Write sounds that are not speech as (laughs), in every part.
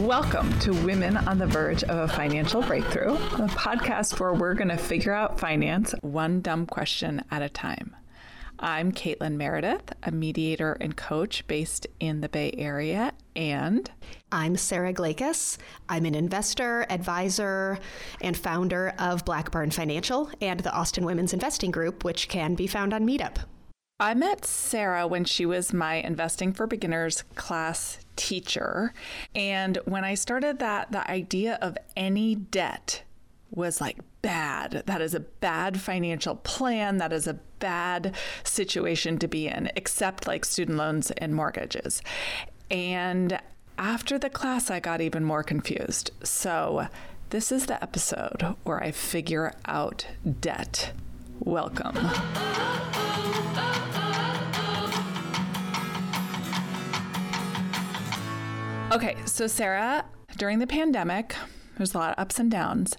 Welcome to Women on the Verge of a Financial Breakthrough, a podcast where we're going to figure out finance one dumb question at a time. I'm Caitlin Meredith, a mediator and coach based in the Bay Area, and I'm Sara Glakas. I'm an investor, advisor, and founder of Blackburn Financial and the Austin Women's Investing Group, which can be found on Meetup. I met Sara when she was my Investing for Beginners class teacher. And when I started that, the idea of any debt was like bad. That is a bad financial plan. That is a bad situation to be in, except like student loans and mortgages. And after the class, I got even more confused. So, this is the episode where I figure out debt. Welcome. Okay, so Sara, during the pandemic, there's a lot of ups and downs.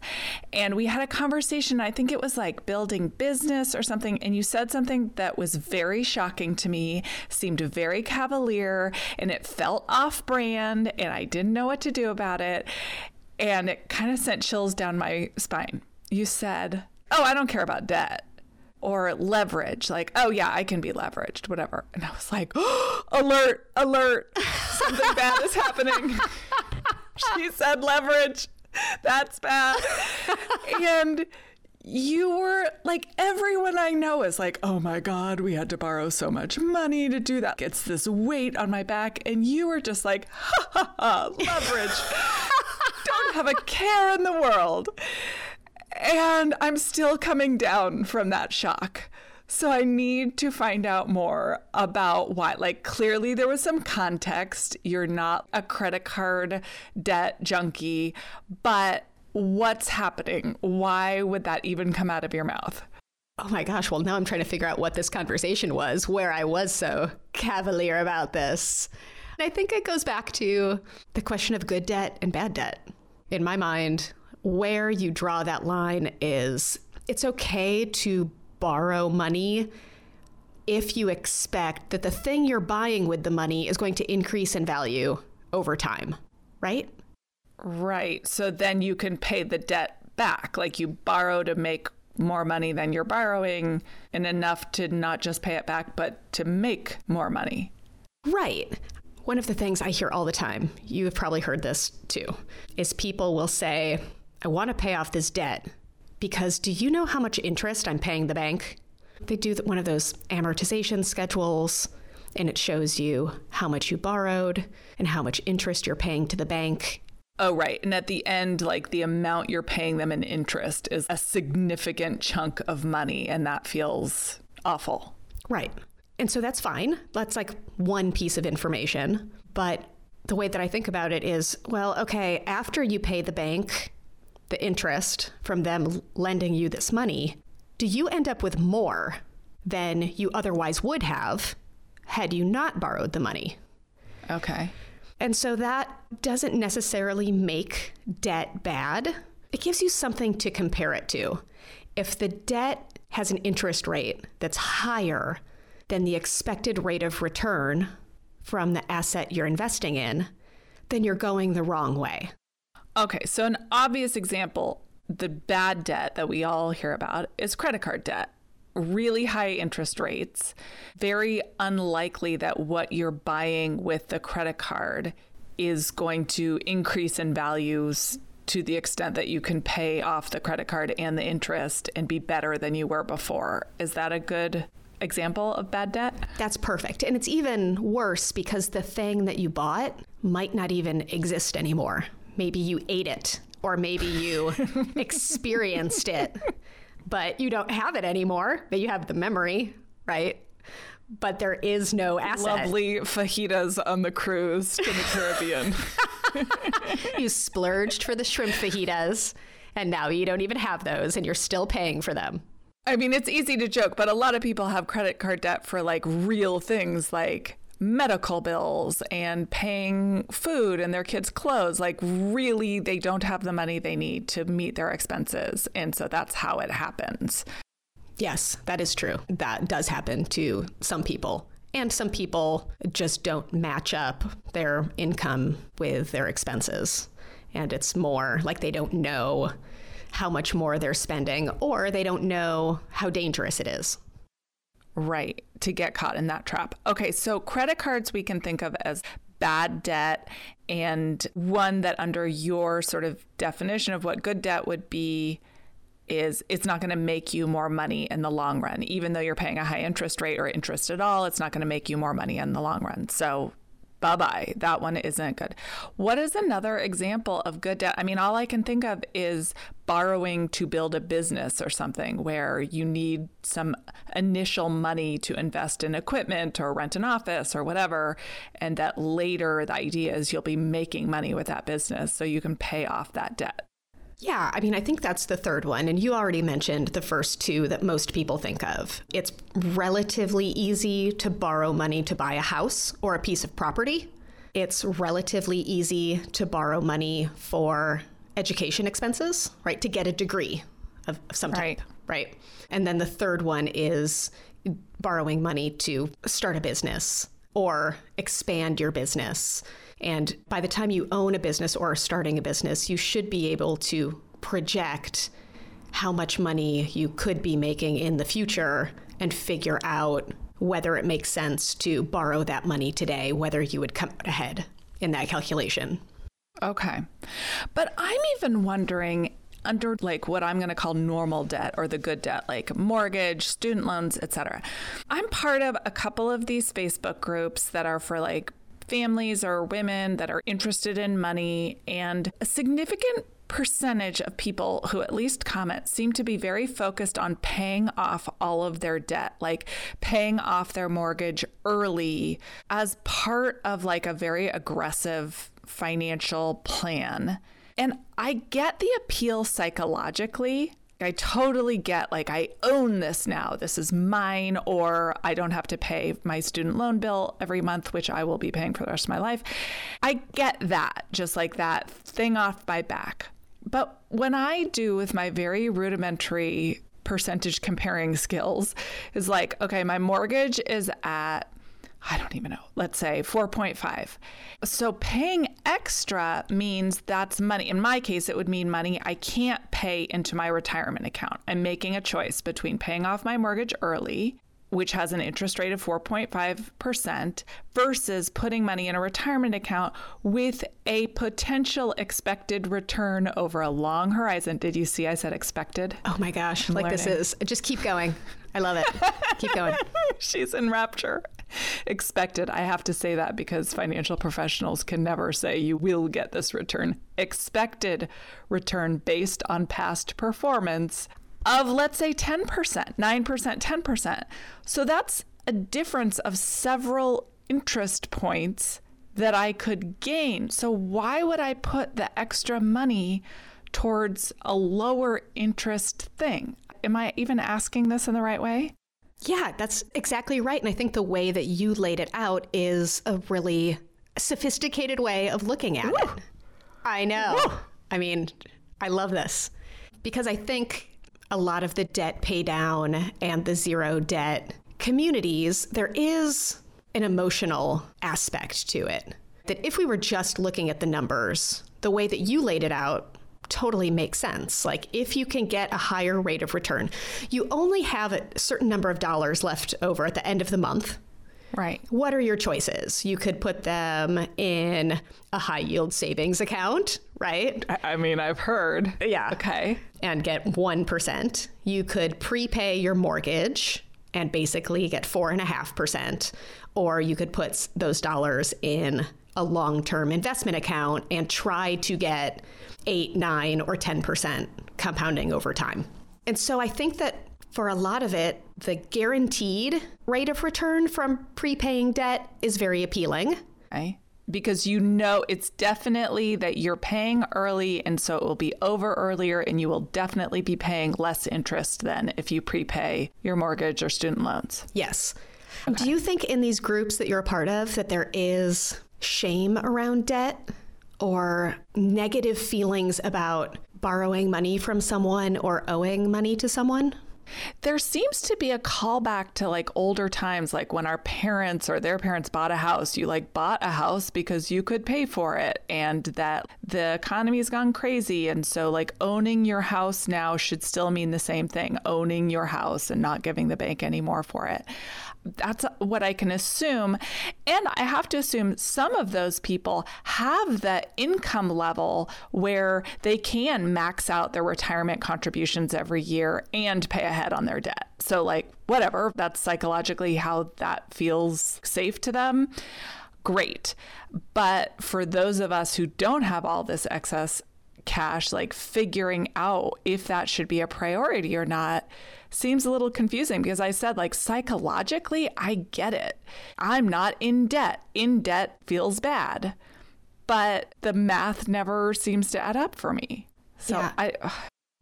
And we had a conversation, I think it was like building business or something. And you said something that was very shocking to me, seemed very cavalier, and it felt off brand. And I didn't know what to do about it. And it kind of sent chills down my spine. You said, Oh, I don't care about debt or leverage, like, oh yeah, I can be leveraged, whatever. And I was like, oh, (gasps) alert, alert, something bad is happening. (laughs) she said leverage. That's bad. and you were like everyone I know is like, oh my God, we had to borrow so much money to do that. It's this weight on my back. And you were just like, ha ha ha, leverage. (laughs) Don't have a care in the world. And I'm still coming down from that shock. So I need to find out more about why. Like, clearly, there was some context. You're not a credit card debt junkie, but what's happening? Why would that even come out of your mouth? Oh my gosh. Well, now I'm trying to figure out what this conversation was, where I was so cavalier about this. And I think it goes back to the question of good debt and bad debt. In my mind, where you draw that line is it's okay to borrow money if you expect that the thing you're buying with the money is going to increase in value over time, right? Right. So then you can pay the debt back. Like you borrow to make more money than you're borrowing and enough to not just pay it back, but to make more money. Right. One of the things I hear all the time, you have probably heard this too, is people will say, I want to pay off this debt because do you know how much interest I'm paying the bank? They do one of those amortization schedules and it shows you how much you borrowed and how much interest you're paying to the bank. Oh, right. And at the end, like the amount you're paying them in interest is a significant chunk of money, and that feels awful. Right. And so that's fine. That's like one piece of information. But the way that I think about it is well, okay, after you pay the bank the interest from them lending you this money, do you end up with more than you otherwise would have had you not borrowed the money? Okay. And so that doesn't necessarily make debt bad. It gives you something to compare it to. If the debt has an interest rate that's higher than the expected rate of return from the asset you're investing in, then you're going the wrong way. Okay, so an obvious example, the bad debt that we all hear about is credit card debt. Really high interest rates, very unlikely that what you're buying with the credit card is going to increase in values to the extent that you can pay off the credit card and the interest and be better than you were before. Is that a good example of bad debt? That's perfect. And it's even worse because the thing that you bought might not even exist anymore maybe you ate it or maybe you (laughs) experienced it, but you don't have it anymore, but you have the memory, right? But there is no asset. Lovely fajitas on the cruise to the Caribbean. (laughs) you splurged for the shrimp fajitas, and now you don't even have those, and you're still paying for them. I mean, it's easy to joke, but a lot of people have credit card debt for like real things like medical bills and paying food and their kids' clothes. Like, really, they don't have the money they need to meet their expenses. And so that's how it happens. Yes, that is true. That does happen to some people. And some people just don't match up their income with their expenses. And it's more like they don't know how much more they're spending or they don't know how dangerous it is. Right, to get caught in that trap. Okay, so credit cards we can think of as bad debt and one that under your sort of definition of what good debt would be is it's not going to make you more money in the long run even though you're paying a high interest rate or interest at all it's not going to make you more money in the long run so bye bye. That one isn't good. What is another example of good debt? I mean, all I can think of is borrowing to build a business or something where you need some initial money to invest in equipment or rent an office or whatever. And that later the idea is you'll be making money with that business so you can pay off that debt. Yeah, I mean, I think that's the third one. And you already mentioned the first two that most people think of. It's relatively easy to borrow money to buy a house or a piece of property. It's relatively easy to borrow money for education expenses, right? To get a degree of, of some type, right. right? And then the third one is borrowing money to start a business or expand your business and by the time you own a business or are starting a business, you should be able to project how much money you could be making in the future and figure out whether it makes sense to borrow that money today, whether you would come out ahead in that calculation. Okay. But I'm even wondering under like what I'm going to call normal debt or the good debt like mortgage, student loans, etc. I'm part of a couple of these Facebook groups that are for like families or women that are interested in money, and a significant percentage of people who at least comment seem to be very focused on paying off all of their debt, like paying off their mortgage early as part of like a very aggressive financial plan. And I get the appeal psychologically I totally get like I own this now. This is mine, or I don't have to pay my student loan bill every month, which I will be paying for the rest of my life. I get that, just like that thing off my back. But when I do with my very rudimentary percentage comparing (laughs) skills, is like, okay, my mortgage is at I don't even know, let's say 4.5. So paying extra means that's money. In my case, it would mean money I can't pay into my retirement account. I'm making a choice between paying off my mortgage early, which has an interest rate of 4.5%, versus putting money in a retirement account with a potential expected return over a long horizon. Did you see I said expected? Oh my gosh, like learning. this is. Just keep going. I love it. keep going. (laughs) She's in rapture (laughs) expected. I have to say that because financial professionals can never say you will get this return. Expected return based on past performance of, let's say, 10%, 9%, 10%. So that's a difference of several interest points that I could gain. So why would I put the extra money towards a lower interest thing? Am I even asking this in the right way? Yeah, that's exactly right. And I think the way that you laid it out is a really sophisticated way of looking at Woo! it. I know. Woo! I mean, I love this because I think a lot of the debt pay down and the zero debt communities, there is an emotional aspect to it. That if we were just looking at the numbers, the way that you laid it out totally makes sense. Like if you can get a higher rate of return, you only have a certain number of dollars left over at the end of the month. Right. What are your choices? You could put them in a high yield savings account, right? I mean, I've heard. Yeah. Okay. And get 1%. You could prepay your mortgage and basically get 4.5%. Or you could put those dollars in a long term investment account and try to get 8, 9, or 10% compounding over time. And so I think that for a lot of it, the guaranteed rate of return from prepaying debt is very appealing. Okay. Because you know it's definitely that you're paying early, and so it will be over earlier, and you will definitely be paying less interest than if you prepay your mortgage or student loans. Yes. Okay. Do you think in these groups that you're a part of that there is shame around debt? or negative feelings about borrowing money from someone or owing money to someone? There seems to be a callback to like older times, like when our parents or their parents bought a house. You like bought a house because you could pay for it, and that the economy's gone crazy. And so, like, owning your house now should still mean the same thing owning your house and not giving the bank any more for it that's what I can assume. And I have to assume some of those people have the income level where they can max out their retirement contributions every year and pay ahead on their debt. So, like, whatever, that's psychologically how that feels safe to them. Great. But for those of us who don't have all this excess cash, like figuring out if that should be a priority or not seems a little confusing because I said, like, psychologically, I get it. I'm not in debt. In debt feels bad, but the math never seems to add up for me. So yeah. I. Ugh.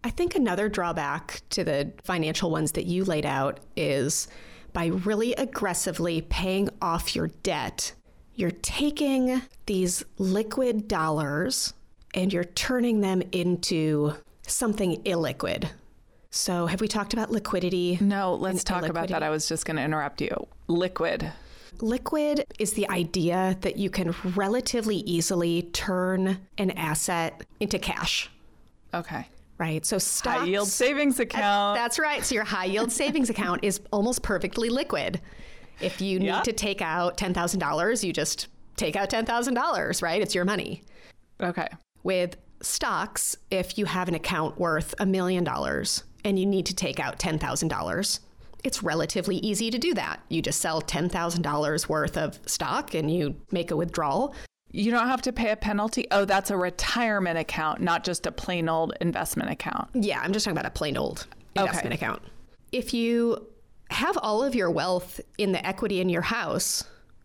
I think another drawback to the financial ones that you laid out is by really aggressively paying off your debt, you're taking these liquid dollars and you're turning them into something illiquid. So, have we talked about liquidity? No, let's talk about that. I was just going to interrupt you. Liquid. Liquid is the idea that you can relatively easily turn an asset into cash. Okay. Right. So stocks, high yield savings account. That's right. So your high yield savings account is almost perfectly liquid. If you need to take out $10,000, you just take out $10,000, right? It's your money. Okay. With stocks, if you have an account worth a million dollars, and you need to take out $10,000, it's relatively easy to do that. You just sell $10,000 worth of stock and you make a withdrawal. You don't have to pay a penalty. Oh, that's a retirement account, not just a plain old investment account. Yeah, I'm just talking about a plain old investment okay. account. If you have all of your wealth in the equity in your house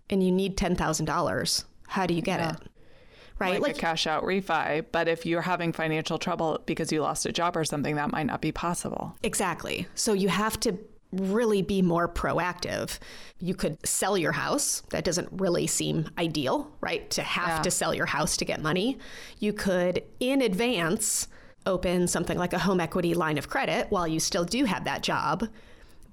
and you need $10,000, how do you get yeah. it? Right? Like, like a cash out refi. But if you're having financial trouble because you lost a job or something, that might not be possible. Exactly. So you have to really be more proactive. You could sell your house. That doesn't really seem ideal, right? To have yeah. to sell your house to get money. You could, in advance, open something like a home equity line of credit while you still do have that job.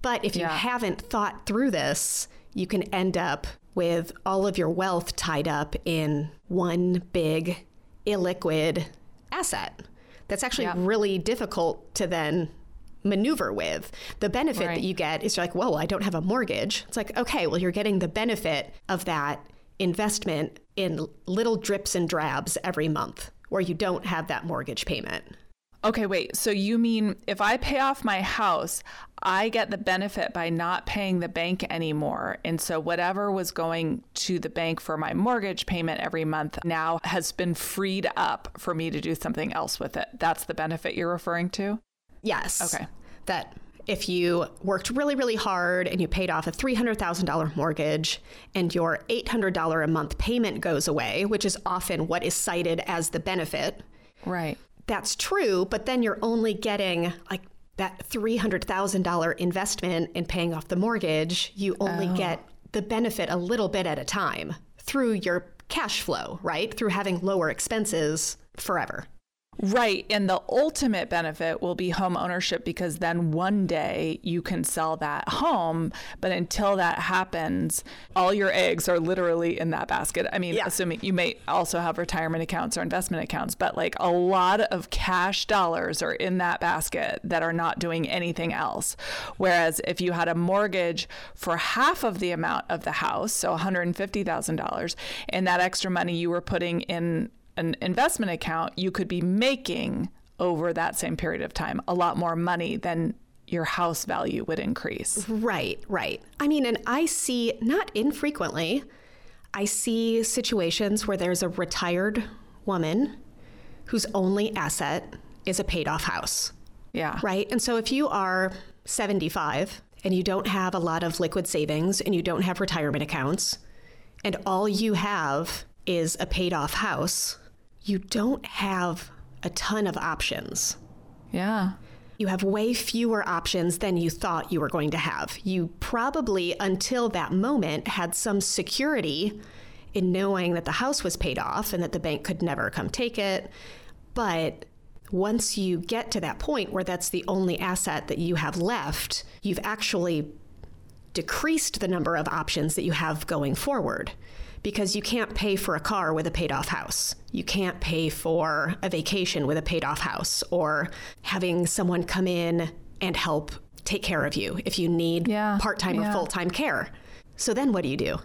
But if you haven't thought through this, you can end up with all of your wealth tied up in one big illiquid asset. That's actually yeah. really difficult to then maneuver with. The benefit right. that you get is you're like, whoa, I don't have a mortgage. It's like, okay, well, you're getting the benefit of that investment in little drips and drabs every month where you don't have that mortgage payment. Okay, wait. So you mean if I pay off my house, I get the benefit by not paying the bank anymore. And so whatever was going to the bank for my mortgage payment every month now has been freed up for me to do something else with it. That's the benefit you're referring to? Yes. Okay. That if you worked really, really hard and you paid off a $300,000 mortgage and your $800 a month payment goes away, which is often what is cited as the benefit. Right that's true, but then you're only getting like that $300,000 investment in paying off the mortgage. You only oh. get the benefit a little bit at a time through your cash flow, right? Through having lower expenses forever. Right. And the ultimate benefit will be home ownership because then one day you can sell that home. But until that happens, all your eggs are literally in that basket. I mean, yeah. assuming you may also have retirement accounts or investment accounts, but like a lot of cash dollars are in that basket that are not doing anything else. Whereas if you had a mortgage for half of the amount of the house, so $150,000, and that extra money you were putting in an investment account, you could be making over that same period of time a lot more money than your house value would increase. Right, right. I mean, and I see not infrequently, I see situations where there's a retired woman whose only asset is a paid off house. Yeah. Right. And so if you are 75 and you don't have a lot of liquid savings and you don't have retirement accounts, and all you have is a paid off house, you don't have a ton of options. Yeah. You have way fewer options than you thought you were going to have. You probably, until that moment, had some security in knowing that the house was paid off and that the bank could never come take it. But once you get to that point where that's the only asset that you have left, you've actually decreased the number of options that you have going forward because you can't pay for a car with a paid off house. You can't pay for a vacation with a paid off house or having someone come in and help take care of you if you need Yeah, part time or full time care. So then what do you do?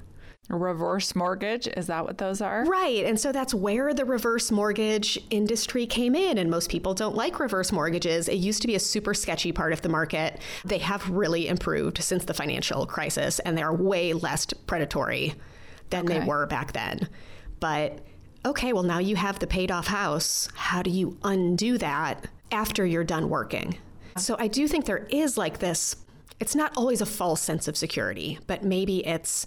Reverse mortgage, is that what those are? Right. And so that's where the reverse mortgage industry came in. And most people don't like reverse mortgages. It used to be a super sketchy part of the market. They have really improved since the financial crisis, and they're way less predatory than they were back then. But okay, well, now you have the paid off house. How do you undo that after you're done working? So I do think there is like this, it's not always a false sense of security, but maybe it's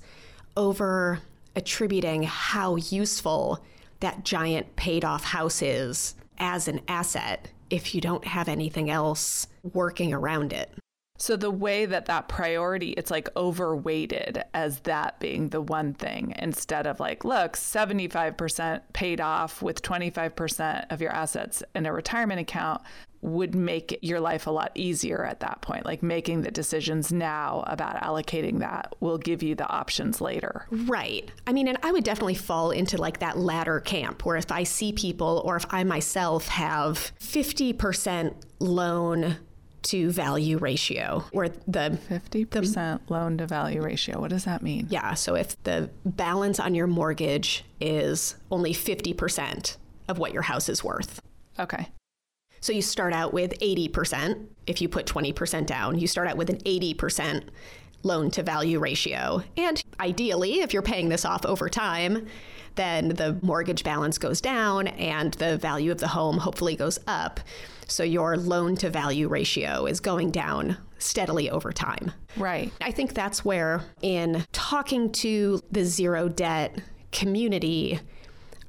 over attributing how useful that giant paid off house is as an asset if you don't have anything else working around it. So the way that that priority, it's like overweighted as that being the one thing instead of like, look, 75% paid off with 25% of your assets in a retirement account would make your life a lot easier at that point. Like making the decisions now about allocating that will give you the options later. Right. I mean, and I would definitely fall into like that latter camp where if I see people or if I myself have 50% loan to value ratio, where the 50% loan to value ratio. What does that mean? Yeah. So if the balance on your mortgage is only 50% of what your house is worth. Okay. So you start out with 80%. If you put 20% down, you start out with an 80% loan to value ratio. And ideally, if you're paying this off over time, then the mortgage balance goes down and the value of the home hopefully goes up. So your loan to value ratio is going down steadily over time. Right. I think that's where, in talking to the zero debt community,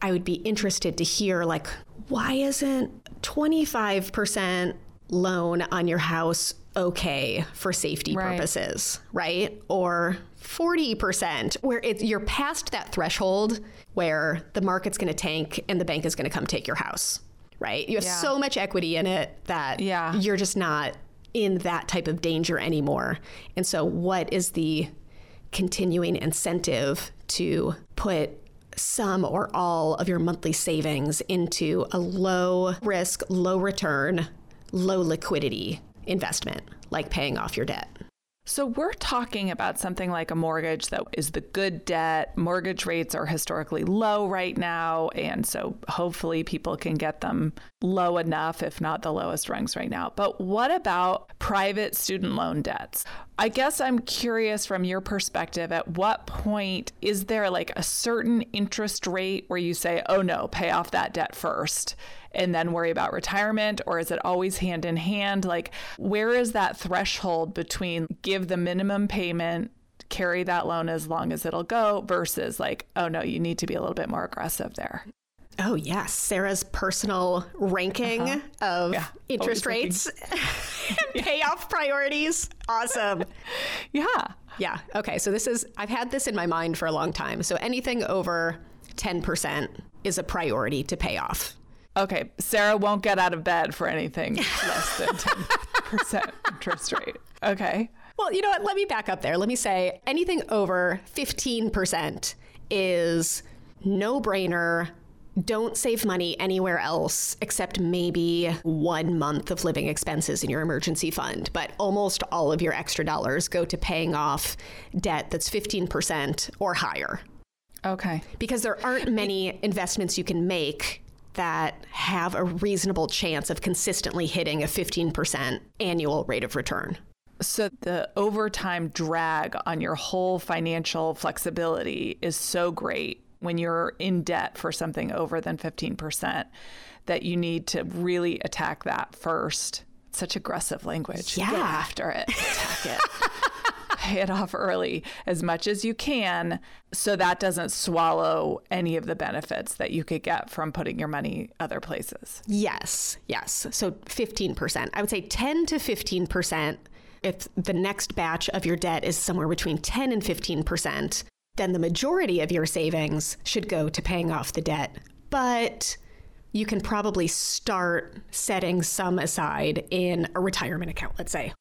I would be interested to hear like, why isn't 25% loan on your house okay for safety Right. purposes, right? Or 40%, where it, you're past that threshold where the market's going to tank and the bank is going to come take your house, right? You have Yeah. so much equity in it that Yeah. you're just not in that type of danger anymore. And so, what is the continuing incentive to put some or all of your monthly savings into a low risk, low return, low liquidity investment like paying off your debt? So we're talking about something like a mortgage that is the good debt. Mortgage rates are historically low right now. And so hopefully people can get them low enough, if not the lowest rungs right now. But what about private student loan debts? I guess I'm curious from your perspective, at what point is there like a certain interest rate where you say, oh no, pay off that debt first? and then worry about retirement? Or is it always hand in hand? Like, where is that threshold between give the minimum payment, carry that loan as long as it'll go, versus like, oh no, you need to be a little bit more aggressive there? Oh, yes. Sara's personal ranking uh-huh. of Yeah, interest always rates (laughs) and payoff priorities. Awesome. Yeah. Yeah. Okay. So this is, I've had this in my mind for a long time. So anything over 10% is a priority to pay off. Okay. Sara won't get out of bed for anything less than 10% (laughs) interest rate. Okay. Well, you know what? Let me back up there. Let me say anything over 15% is no brainer. Don't save money anywhere else except maybe one month of living expenses in your emergency fund. But almost all of your extra dollars go to paying off debt that's 15% or higher. Okay. Because there aren't many investments you can make that have a reasonable chance of consistently hitting a 15% annual rate of return. So the overtime drag on your whole financial flexibility is so great when you're in debt for something over than 15% that you need to really attack that first. Such aggressive language. Get Yeah. after it. (laughs) Attack it. Pay it off early as much as you can so that doesn't swallow any of the benefits that you could get from putting your money other places. Yes, yes. So 15%. I would say 10 to 15%. If the next batch of your debt is somewhere between 10 and 15%, then the majority of your savings should go to paying off the debt. But you can probably start setting some aside in a retirement account, let's say.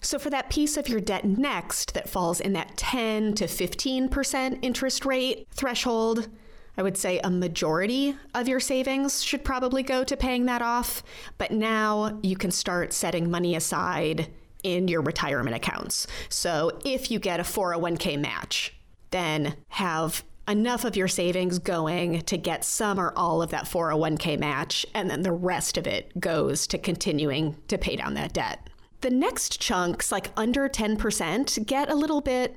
So, for that piece of your debt next that falls in that 10 to 15% interest rate threshold, I would say a majority of your savings should probably go to paying that off. But now you can start setting money aside in your retirement accounts. So, if you get a 401k match, then have enough of your savings going to get some or all of that 401k match, and then the rest of it goes to continuing to pay down that debt. The next chunks, like under 10%, get a little bit,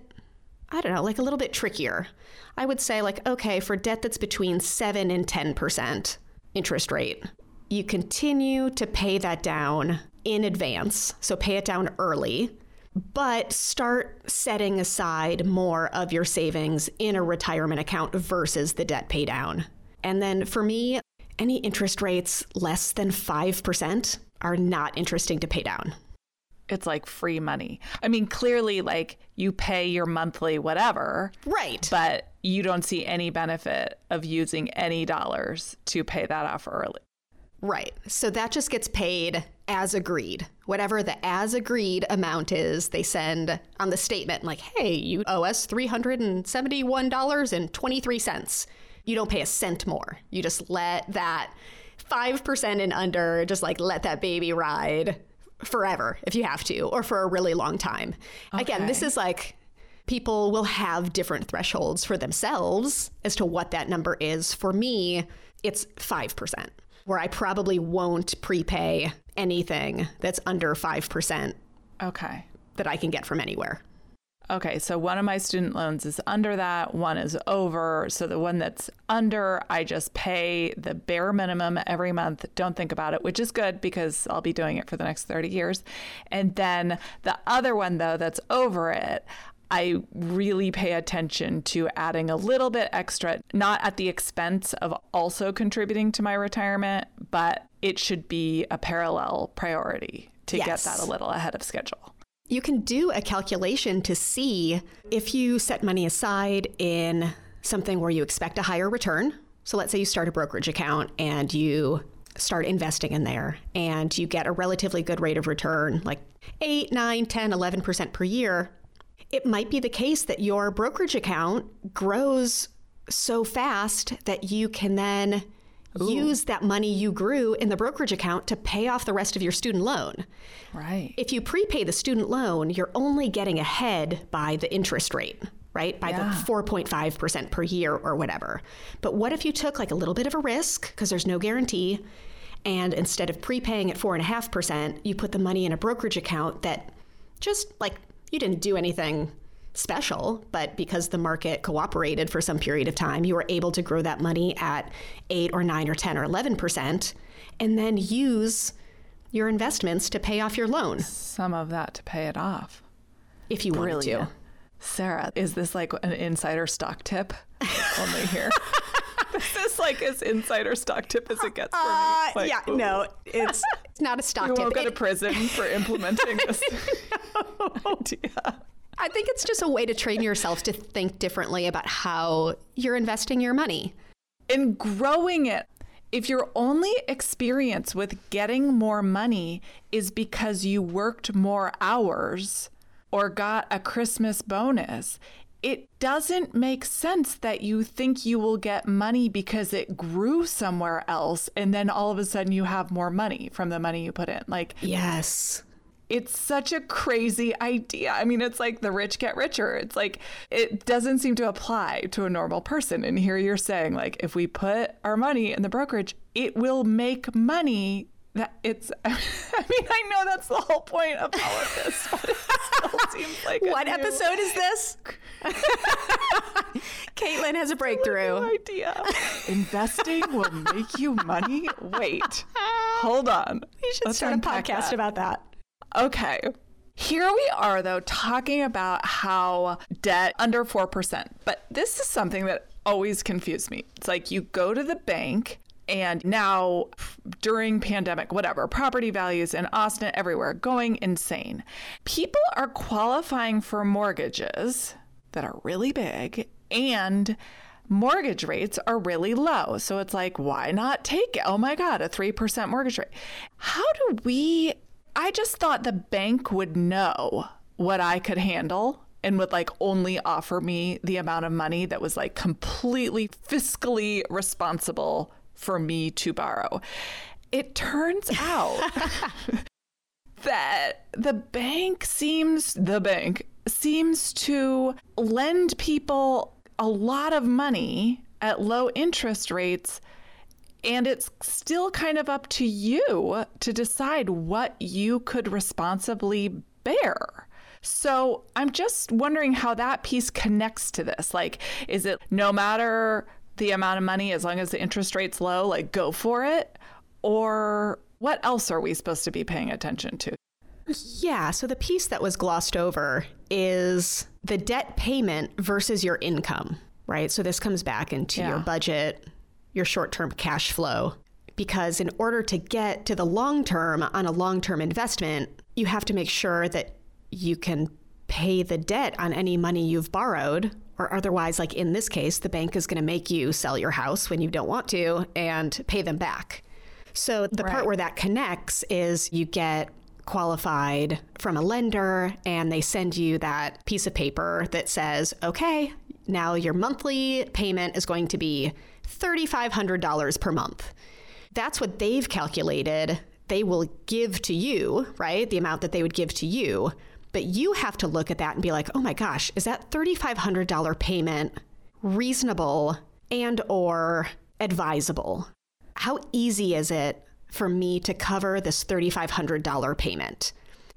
I don't know, like a little bit trickier. I would say, like, okay, for debt that's between 7 and 10% interest rate, you continue to pay that down in advance. So pay it down early, but start setting aside more of your savings in a retirement account versus the debt pay down. And then for me, any interest rates less than 5% are not interesting to pay down it's like free money. I mean, clearly, like you pay your monthly whatever. Right. But you don't see any benefit of using any dollars to pay that off early. Right. So that just gets paid as agreed. Whatever the as agreed amount is, they send on the statement, like, hey, you owe us $371.23. You don't pay a cent more. You just let that 5% and under, just like let that baby ride forever if you have to, or for a really long time. Okay. Again, this is like people will have different thresholds for themselves as to what that number is. For me, it's 5%, where I probably won't prepay anything that's under 5%. Okay. That I can get from anywhere. Okay, so one of my student loans is under that, one is over. So the one that's under, I just pay the bare minimum every month. Don't think about it, which is good because I'll be doing it for the next 30 years. And then the other one, though, that's over it, I really pay attention to adding a little bit extra, not at the expense of also contributing to my retirement, but it should be a parallel priority to yes. get that a little ahead of schedule. You can do a calculation to see if you set money aside in something where you expect a higher return. So let's say you start a brokerage account and you start investing in there and you get a relatively good rate of return, like 8, 9, 10, 11% per year. It might be the case that your brokerage account grows so fast that you can then Ooh. use that money you grew in the brokerage account to pay off the rest of your student loan. Right. If you prepay the student loan, you're only getting ahead by the interest rate right? By yeah. the 4.5% per year or whatever. But what if you took like a little bit of a risk because there's no guarantee? And instead of prepaying at 4.5%, you put the money in a brokerage account that just like you didn't do anything special, but because the market cooperated for some period of time, you were able to grow that money at 8 or 9 or 10 or 11% and then use your investments to pay off your loan. Some of that to pay it off. If you Brilliant. wanted to. Sara, is this like an insider stock tip? (laughs) Only here. (laughs) this is like as insider stock tip as it gets for me. Uh, like, yeah, ooh. no, it's it's not a stock you tip. You won't go to prison for implementing (laughs) this idea. I think it's just a way to train yourself to think differently about how you're investing your money. In growing it, if your only experience with getting more money is because you worked more hours or got a Christmas bonus, it doesn't make sense that you think you will get money because it grew somewhere else and then all of a sudden you have more money from the money you put in. Like, yes it's such a crazy idea. I mean, it's like the rich get richer. It's like it doesn't seem to apply to a normal person. And here you're saying, like, if we put our money in the brokerage, it will make money. That it's, (laughs) I mean, I know that's the whole point of all of this, but it still (laughs) seems like what new... episode is this? (laughs) Caitlin has a breakthrough. idea. Investing will make you money. Wait, hold on. We should Let's start a podcast that. about that. Okay. Here we are, though, talking about how debt under 4%. But this is something that always confused me. It's like you go to the bank and now during pandemic whatever property values in austin everywhere going insane people are qualifying for mortgages that are really big and mortgage rates are really low. So it's like, why not take it? Oh my God, a 3% mortgage rate. How do we? I just thought the bank would know what I could handle and would like only offer me the amount of money that was like completely fiscally responsible for me to borrow. It turns out (laughs) that the bank seems, the bank seems to lend people a lot of money at low interest rates. And it's still kind of up to you to decide what you could responsibly bear. So I'm just wondering how that piece connects to this. Like, is it no matter the amount of money, as long as the interest rate's low, like go for it? Or what else are we supposed to be paying attention to? Yeah, so the piece that was glossed over is the debt payment versus your income, right? So this comes back into yeah. your budget, your short term cash flow. Because in order to get to the long term on a long term investment, you have to make sure that you can pay the debt on any money you've borrowed or otherwise like in this case the bank is going to make you sell your house when you don't want to and pay them back so the right. part where that connects is you get qualified from a lender and they send you that piece of paper that says okay now your monthly payment is going to be $3500 per month that's what they've calculated they will give to you right the amount that they would give to you but you have to look at that and be like, "Oh my gosh, is that $3500 payment reasonable and or advisable? How easy is it for me to cover this $3500 payment?"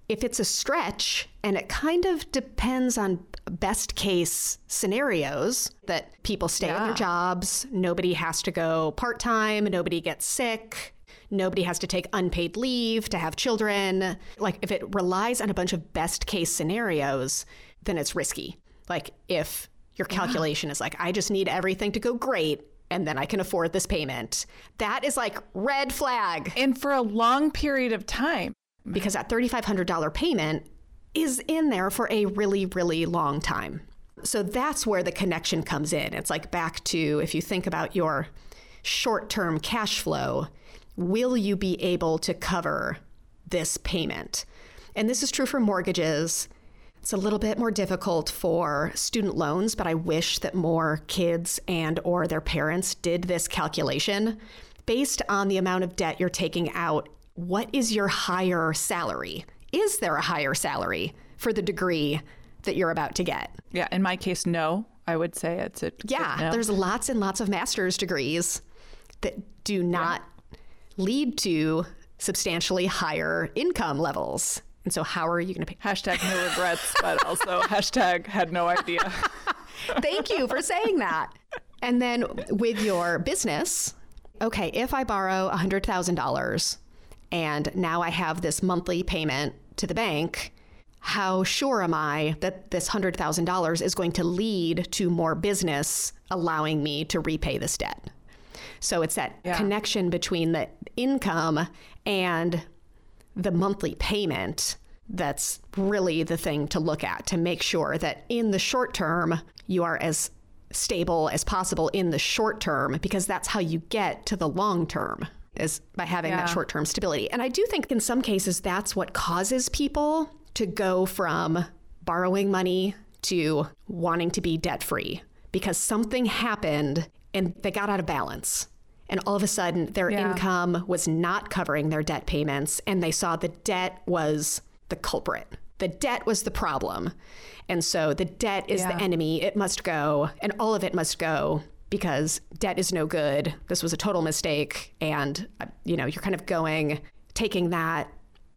If it's a stretch and it kind of depends on best case scenarios that people stay yeah. at their jobs, nobody has to go part-time, nobody gets sick, nobody has to take unpaid leave to have children. Like if it relies on a bunch of best case scenarios, then it's risky. Like if your calculation is like, I just need everything to go great and then I can afford this payment. That is like red flag. And for a long period of time. Because that $3,500 payment is in there for a really, really long time. So that's where the connection comes in. It's like back to if you think about your short term cash flow, will you be able to cover this payment? And this is true for mortgages. It's a little bit more difficult for student loans, but I wish that more kids and or their parents did this calculation based on the amount of debt you're taking out. What is your higher salary? Is there a higher salary for the degree that you're about to get? Yeah, in my case no. I would say it's a Yeah, no. there's lots and lots of master's degrees that do not lead to substantially higher income levels. And so, how are you going to pay? (laughs) Hashtag no regrets, but also (laughs) hashtag had no idea. (laughs) Thank you for saying that. And then with your business, okay, if I borrow $100,000 and now I have this monthly payment to the bank, how sure am I that this $100,000 is going to lead to more business allowing me to repay this debt? So it's that yeah. connection between the income and the monthly payment that's really the thing to look at to make sure that in the short term, you are as stable as possible in the short term because that's how you get to the long term is by having yeah. that short term stability. And I do think in some cases that's what causes people to go from borrowing money to wanting to be debt free because something happened and they got out of balance. And all of a sudden, their yeah. income was not covering their debt payments, and they saw the debt was the culprit. The debt was the problem. And so the debt is yeah. the enemy. It must go, and all of it must go because debt is no good. This was a total mistake. And, uh, you know, you're kind of going, taking that,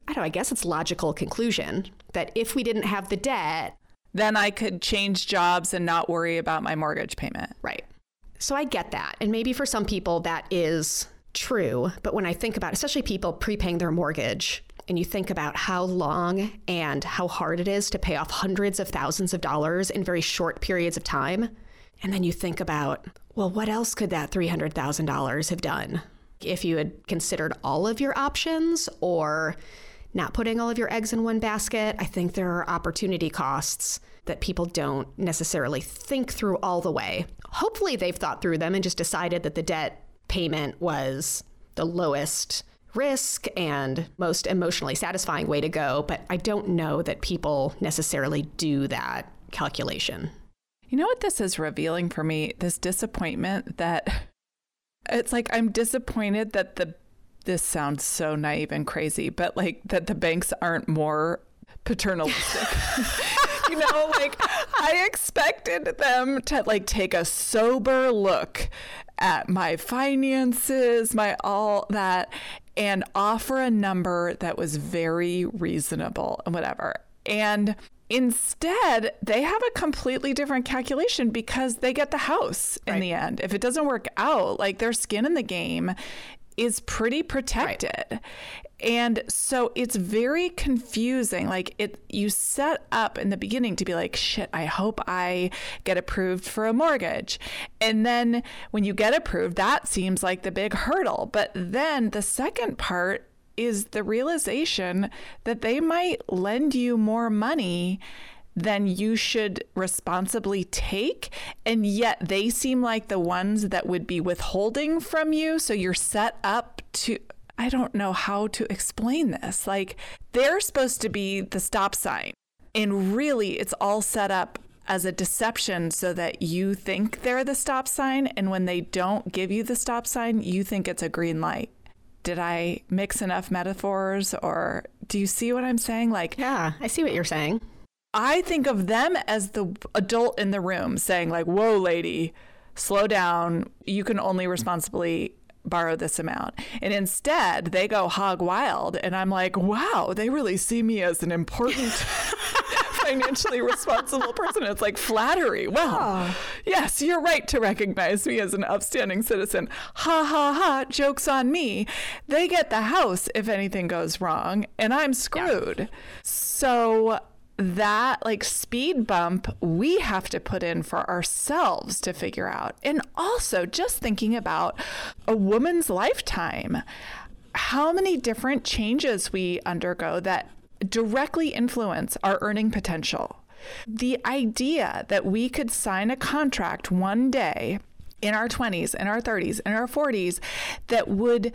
I don't know, I guess it's logical conclusion that if we didn't have the debt, then I could change jobs and not worry about my mortgage payment. Right. So I get that. And maybe for some people that is true. But when I think about, especially people prepaying their mortgage, and you think about how long and how hard it is to pay off hundreds of thousands of dollars in very short periods of time. And then you think about, well, what else could that $300,000 have done if you had considered all of your options or not putting all of your eggs in one basket? I think there are opportunity costs that people don't necessarily think through all the way. Hopefully, they've thought through them and just decided that the debt payment was the lowest risk and most emotionally satisfying way to go. But I don't know that people necessarily do that calculation. You know what this is revealing for me? This disappointment that (laughs) it's like I'm disappointed that the this sounds so naive and crazy, but like that the banks aren't more paternalistic. (laughs) you know, like I expected them to like take a sober look at my finances, my all that, and offer a number that was very reasonable and whatever. And Instead, they have a completely different calculation because they get the house in right. the end. If it doesn't work out, like their skin in the game is pretty protected. Right. And so it's very confusing. Like it you set up in the beginning to be like, shit, I hope I get approved for a mortgage. And then when you get approved, that seems like the big hurdle. But then the second part is the realization that they might lend you more money than you should responsibly take. And yet they seem like the ones that would be withholding from you. So you're set up to. I don't know how to explain this. Like, they're supposed to be the stop sign. And really, it's all set up as a deception so that you think they're the stop sign. And when they don't give you the stop sign, you think it's a green light. Did I mix enough metaphors or do you see what I'm saying? Like, yeah, I see what you're saying. I think of them as the adult in the room saying, like, whoa, lady, slow down. You can only responsibly borrow this amount. And instead, they go hog wild. And I'm like, wow, they really see me as an important. Financially responsible person. It's like flattery. Well, oh. yes, you're right to recognize me as an upstanding citizen. Ha ha ha, joke's on me. They get the house if anything goes wrong, and I'm screwed. Yeah. So that like speed bump we have to put in for ourselves to figure out. And also just thinking about a woman's lifetime, how many different changes we undergo that directly influence our earning potential. The idea that we could sign a contract one day in our 20s, in our 30s, in our 40s that would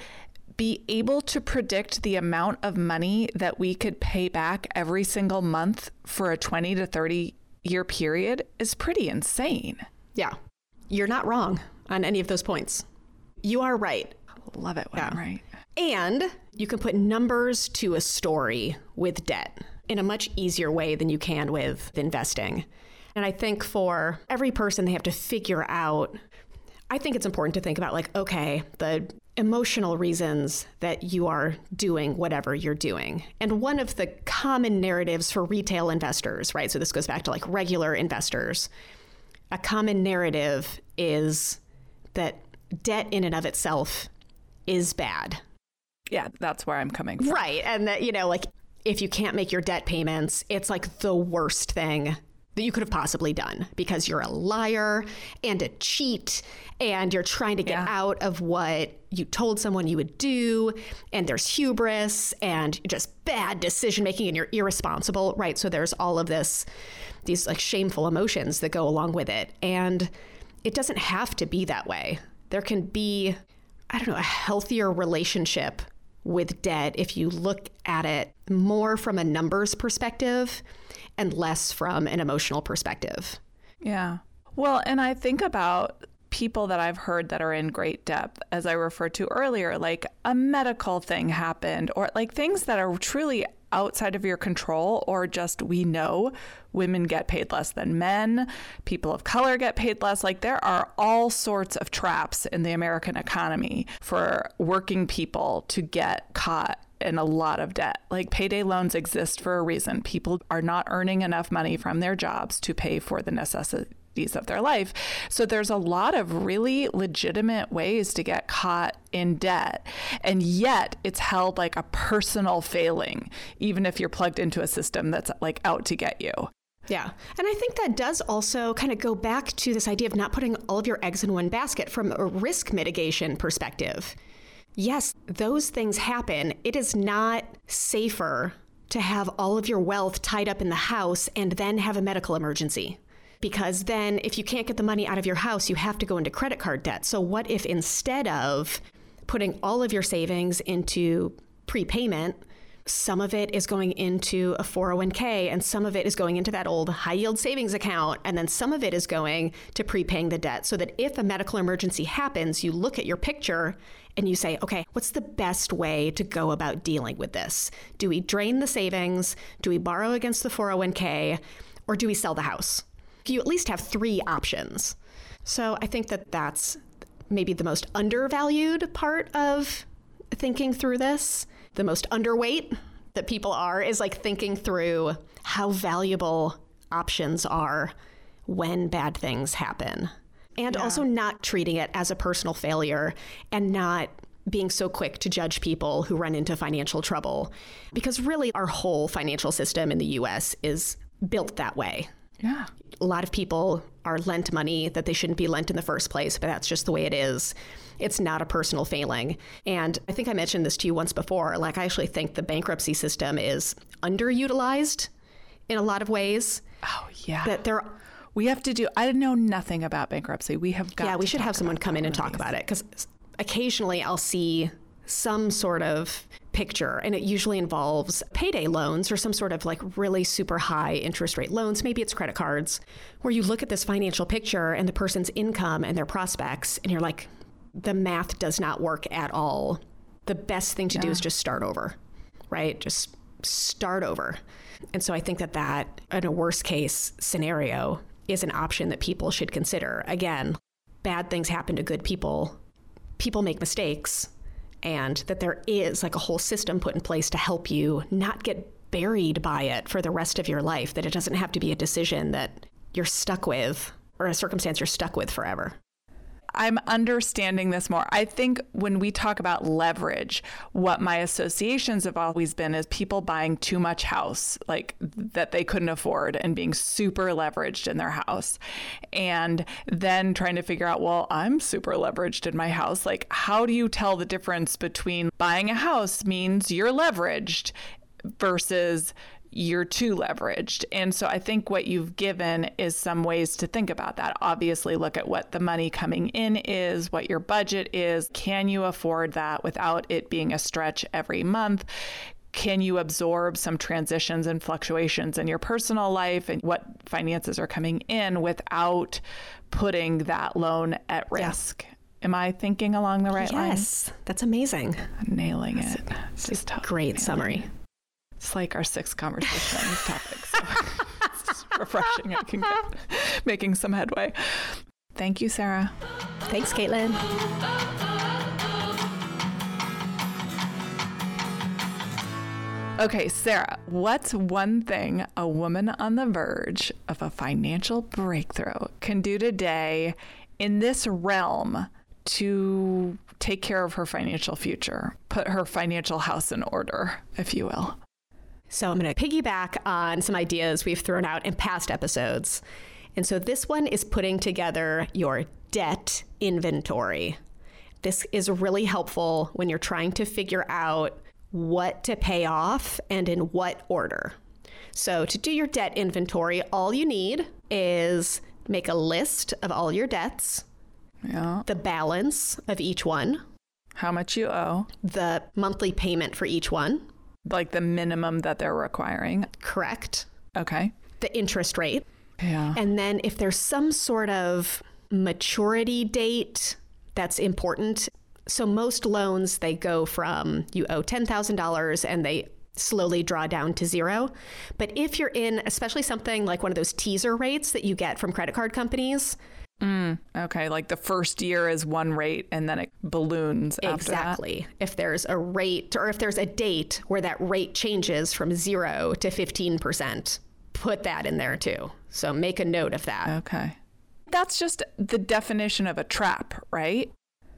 be able to predict the amount of money that we could pay back every single month for a 20 to 30 year period is pretty insane. Yeah. You're not wrong on any of those points. You are right. I love it when yeah. I'm right. And you can put numbers to a story with debt in a much easier way than you can with investing. And I think for every person, they have to figure out. I think it's important to think about, like, okay, the emotional reasons that you are doing whatever you're doing. And one of the common narratives for retail investors, right? So this goes back to like regular investors. A common narrative is that debt in and of itself is bad. Yeah, that's where I'm coming from. Right. And that, you know, like if you can't make your debt payments, it's like the worst thing that you could have possibly done because you're a liar and a cheat and you're trying to get yeah. out of what you told someone you would do and there's hubris and just bad decision making and you're irresponsible right so there's all of this these like shameful emotions that go along with it and it doesn't have to be that way there can be i don't know a healthier relationship with debt if you look at it more from a numbers perspective and less from an emotional perspective. Yeah. Well, and I think about people that I've heard that are in great depth, as I referred to earlier, like a medical thing happened, or like things that are truly outside of your control, or just we know women get paid less than men, people of color get paid less. Like there are all sorts of traps in the American economy for working people to get caught in a lot of debt. Like payday loans exist for a reason. People are not earning enough money from their jobs to pay for the necessities of their life. So there's a lot of really legitimate ways to get caught in debt. And yet it's held like a personal failing, even if you're plugged into a system that's like out to get you. Yeah. And I think that does also kind of go back to this idea of not putting all of your eggs in one basket from a risk mitigation perspective yes, those things happen. It is not safer to have all of your wealth tied up in the house and then have a medical emergency. Because then, if you can't get the money out of your house, you have to go into credit card debt. So, what if instead of putting all of your savings into prepayment, some of it is going into a 401k and some of it is going into that old high yield savings account and then some of it is going to prepaying the debt? So that if a medical emergency happens you look at your picture and you say okay what's the best way to go about dealing with this? Do we drain the savings? Do we borrow against the 401k or do we sell the house you at least have three options so i think that that's maybe the most undervalued part of thinking through this the most underweight that people are is like thinking through how valuable options are when bad things happen. And yeah. also not treating it as a personal failure and not being so quick to judge people who run into financial trouble. Because really, our whole financial system in the US is built that way. Yeah. A lot of people are lent money that they shouldn't be lent in the first place, but that's just the way it is. It's not a personal failing. And I think I mentioned this to you once before. Like, I actually think the bankruptcy system is underutilized in a lot of ways. Oh, yeah. That there we have to do i know nothing about bankruptcy we have got yeah we should have someone come in and talk about it because occasionally i'll see some sort of picture and it usually involves payday loans or some sort of like really super high interest rate loans. Maybe it's credit cards where you look at this financial picture and the person's income and their prospects and you're like the math does not work at all. The best thing to yeah. do is just start over right? Just start over. And so i think that that in a worst case scenario is an option that people should consider. Again bad things happen to good people. People make mistakes and that there is like a whole system put in place to help you not get buried by it for the rest of your life, that it doesn't have to be a decision that you're stuck with or a circumstance you're stuck with forever. I'm understanding this more. I think when we talk about leverage, what my associations have always been is people buying too much house, like that they couldn't afford and being super leveraged in their house. And then trying to figure out, well, I'm super leveraged in my house. Like, how do you tell the difference between buying a house means you're leveraged versus you're too leveraged. And so I think what you've given is some ways to think about that. Obviously, look at what the money coming in is, what your budget is. Can you afford that without it being a stretch every month? Can you absorb some transitions and fluctuations in your personal life and what finances are coming in without putting that loan at risk? Yeah. Am I thinking along the right yes, lines? Yes, that's amazing. Nailing that's it. It's a great summary. It's like our sixth conversation on this topic. So (laughs) it's refreshing. I can get making some headway. Thank you, Sara. Thanks, Caitlin. Okay, Sara, what's one thing a woman on the verge of a financial breakthrough can do today in this realm to take care of her financial future, put her financial house in order, if you will? So I'm going to piggyback on some ideas we've thrown out in past episodes. And so this one is putting together your debt inventory. This is really helpful when you're trying to figure out what to pay off and in what order. So, to do your debt inventory, all you need is make a list of all your debts, yeah. the balance of each one, how much you owe, the monthly payment for each one, like the minimum that they're requiring. Correct. Okay. The interest rate. Yeah. And then if there's some sort of maturity date that's important. So most loans they go from you owe $10,000 and they slowly draw down to zero. But if you're in especially something like one of those teaser rates that you get from credit card companies, Mm, okay, like the first year is one rate and then it balloons exactly. If there's a rate or if there's a date where that rate changes from 0 to 15%, put that in there too. So make a note of that. Okay. That's just the definition of a trap, right?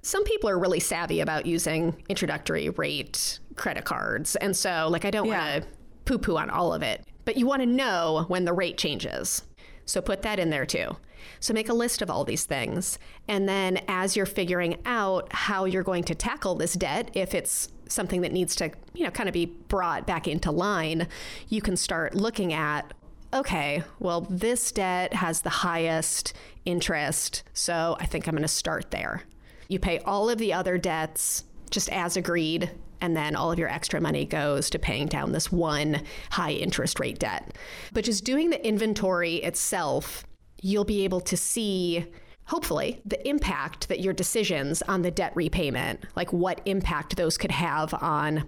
Some people are really savvy about using introductory rate credit cards. And so like I don't yeah. want to poo-poo on all of it, but you want to know when the rate changes. So put that in there too. So make a list of all these things. And then as you're figuring out how you're going to tackle this debt, if it's something that needs to, you know, kind of be brought back into line, you can start looking at okay, well, this debt has the highest interest, so I think I'm going to start there. You pay all of the other debts just as agreed, and then all of your extra money goes to paying down this one high interest rate debt. But just doing the inventory itself, you'll be able to see hopefully, the impact that your decisions on the debt repayment, like what impact those could have on,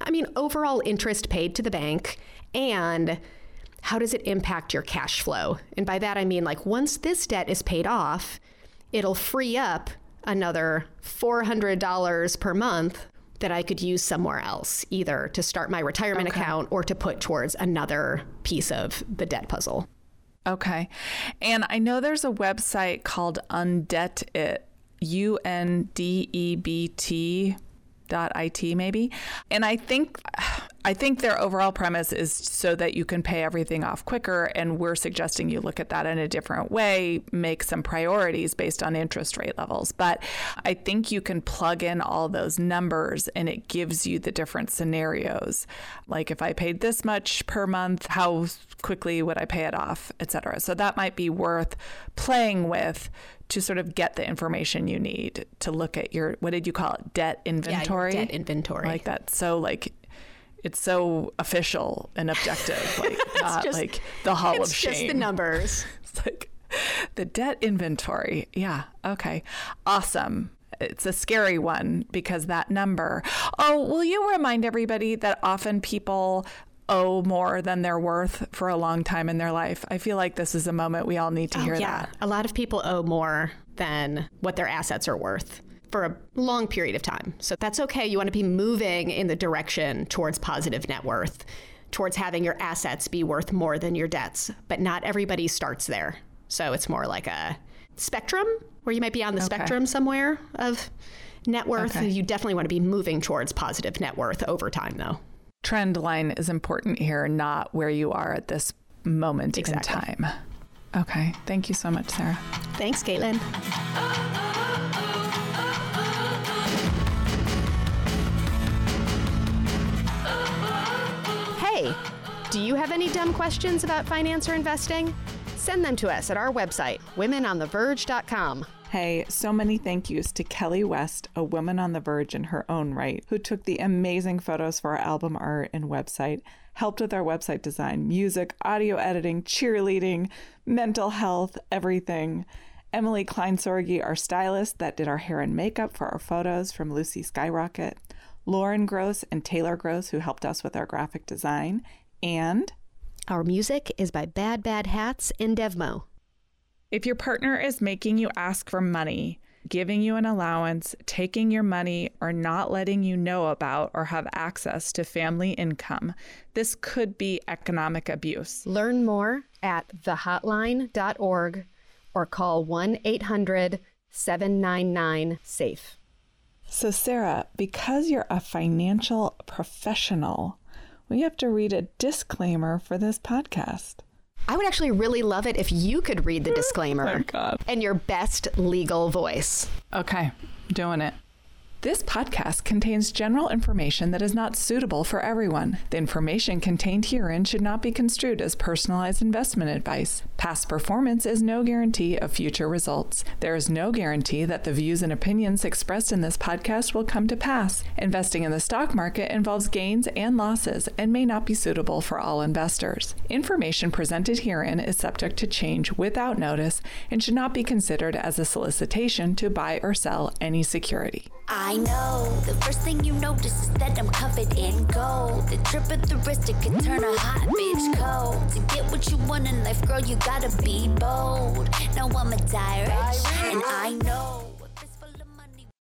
I mean, overall interest paid to the bank and how does it impact your cash flow? And by that, I mean, like, once this debt is paid off, it'll free up another $400 per month that I could use somewhere else, either to start my retirement okay. account or to put towards another piece of the debt puzzle. Okay. And I know there's a website called Undebt It, U N D E B T dot it maybe and i think i think their overall premise is so that you can pay everything off quicker and we're suggesting you look at that in a different way make some priorities based on interest rate levels. But i think you can plug in all those numbers and it gives you the different scenarios. Like if i paid this much per month how quickly would i pay it off etc so that might be worth playing with to sort of get the information you need to look at your what did you call it? Debt inventory? yeah, debt inventory. Like that so like it's so official and objective (laughs) like not just, like the hall of shame It's just the numbers (laughs) it's like the debt inventory yeah okay awesome it's a scary one because that number. Oh, will you remind everybody that often people owe more than they're worth for a long time in their life. I feel like this is a moment we all need to oh, hear yeah. that. A lot of people owe more than what their assets are worth for a long period of time. So that's okay. You want to be moving in the direction towards positive net worth, towards having your assets be worth more than your debts. But not everybody starts there. So it's more like a spectrum where you might be on the okay. spectrum somewhere of net worth. Okay. You definitely want to be moving towards positive net worth over time, though trend line is important here, not where you are at this moment exactly. in time. Okay. Thank you so much, Sara. Thanks, Caitlin. Oh, oh, oh. Hey, do you have any dumb questions about finance or investing? Send them to us at our website, womenontheverge.com. Hey, so many thank yous to Kelly West, a woman on the verge in her own right, who took the amazing photos for our album art and website, helped with our website design, music, audio editing, cheerleading, mental health, everything. Emily Kleinsorgi, our stylist that did our hair and makeup for our photos from Lucy Skyrocket, Lauren Gross and Taylor Gross, who helped us with our graphic design, and our music is by Bad Bad Hats and Devmo. If your partner is making you ask for money, giving you an allowance, taking your money, or not letting you know about or have access to family income, this could be economic abuse. Learn more at thehotline.org or call 1 800 799 SAFE. So, Sara, because you're a financial professional, we have to read a disclaimer for this podcast. I would actually really love it if you could read the (laughs) oh disclaimer oh in your best legal voice. Okay, doing it. This podcast contains general information that is not suitable for everyone. The information contained herein should not be construed as personalized investment advice. Past performance is no guarantee of future results. There is no guarantee that the views and opinions expressed in this podcast will come to pass. Investing in the stock market involves gains and losses and may not be suitable for all investors. Information presented herein is subject to change without notice and should not be considered as a solicitation to buy or sell any security. I know the first thing you notice is that I'm covered in gold. The trip at the wrist, it can turn a hot bitch cold. To get what you want in life, girl, you gotta be bold. Now I'm a direct, and I know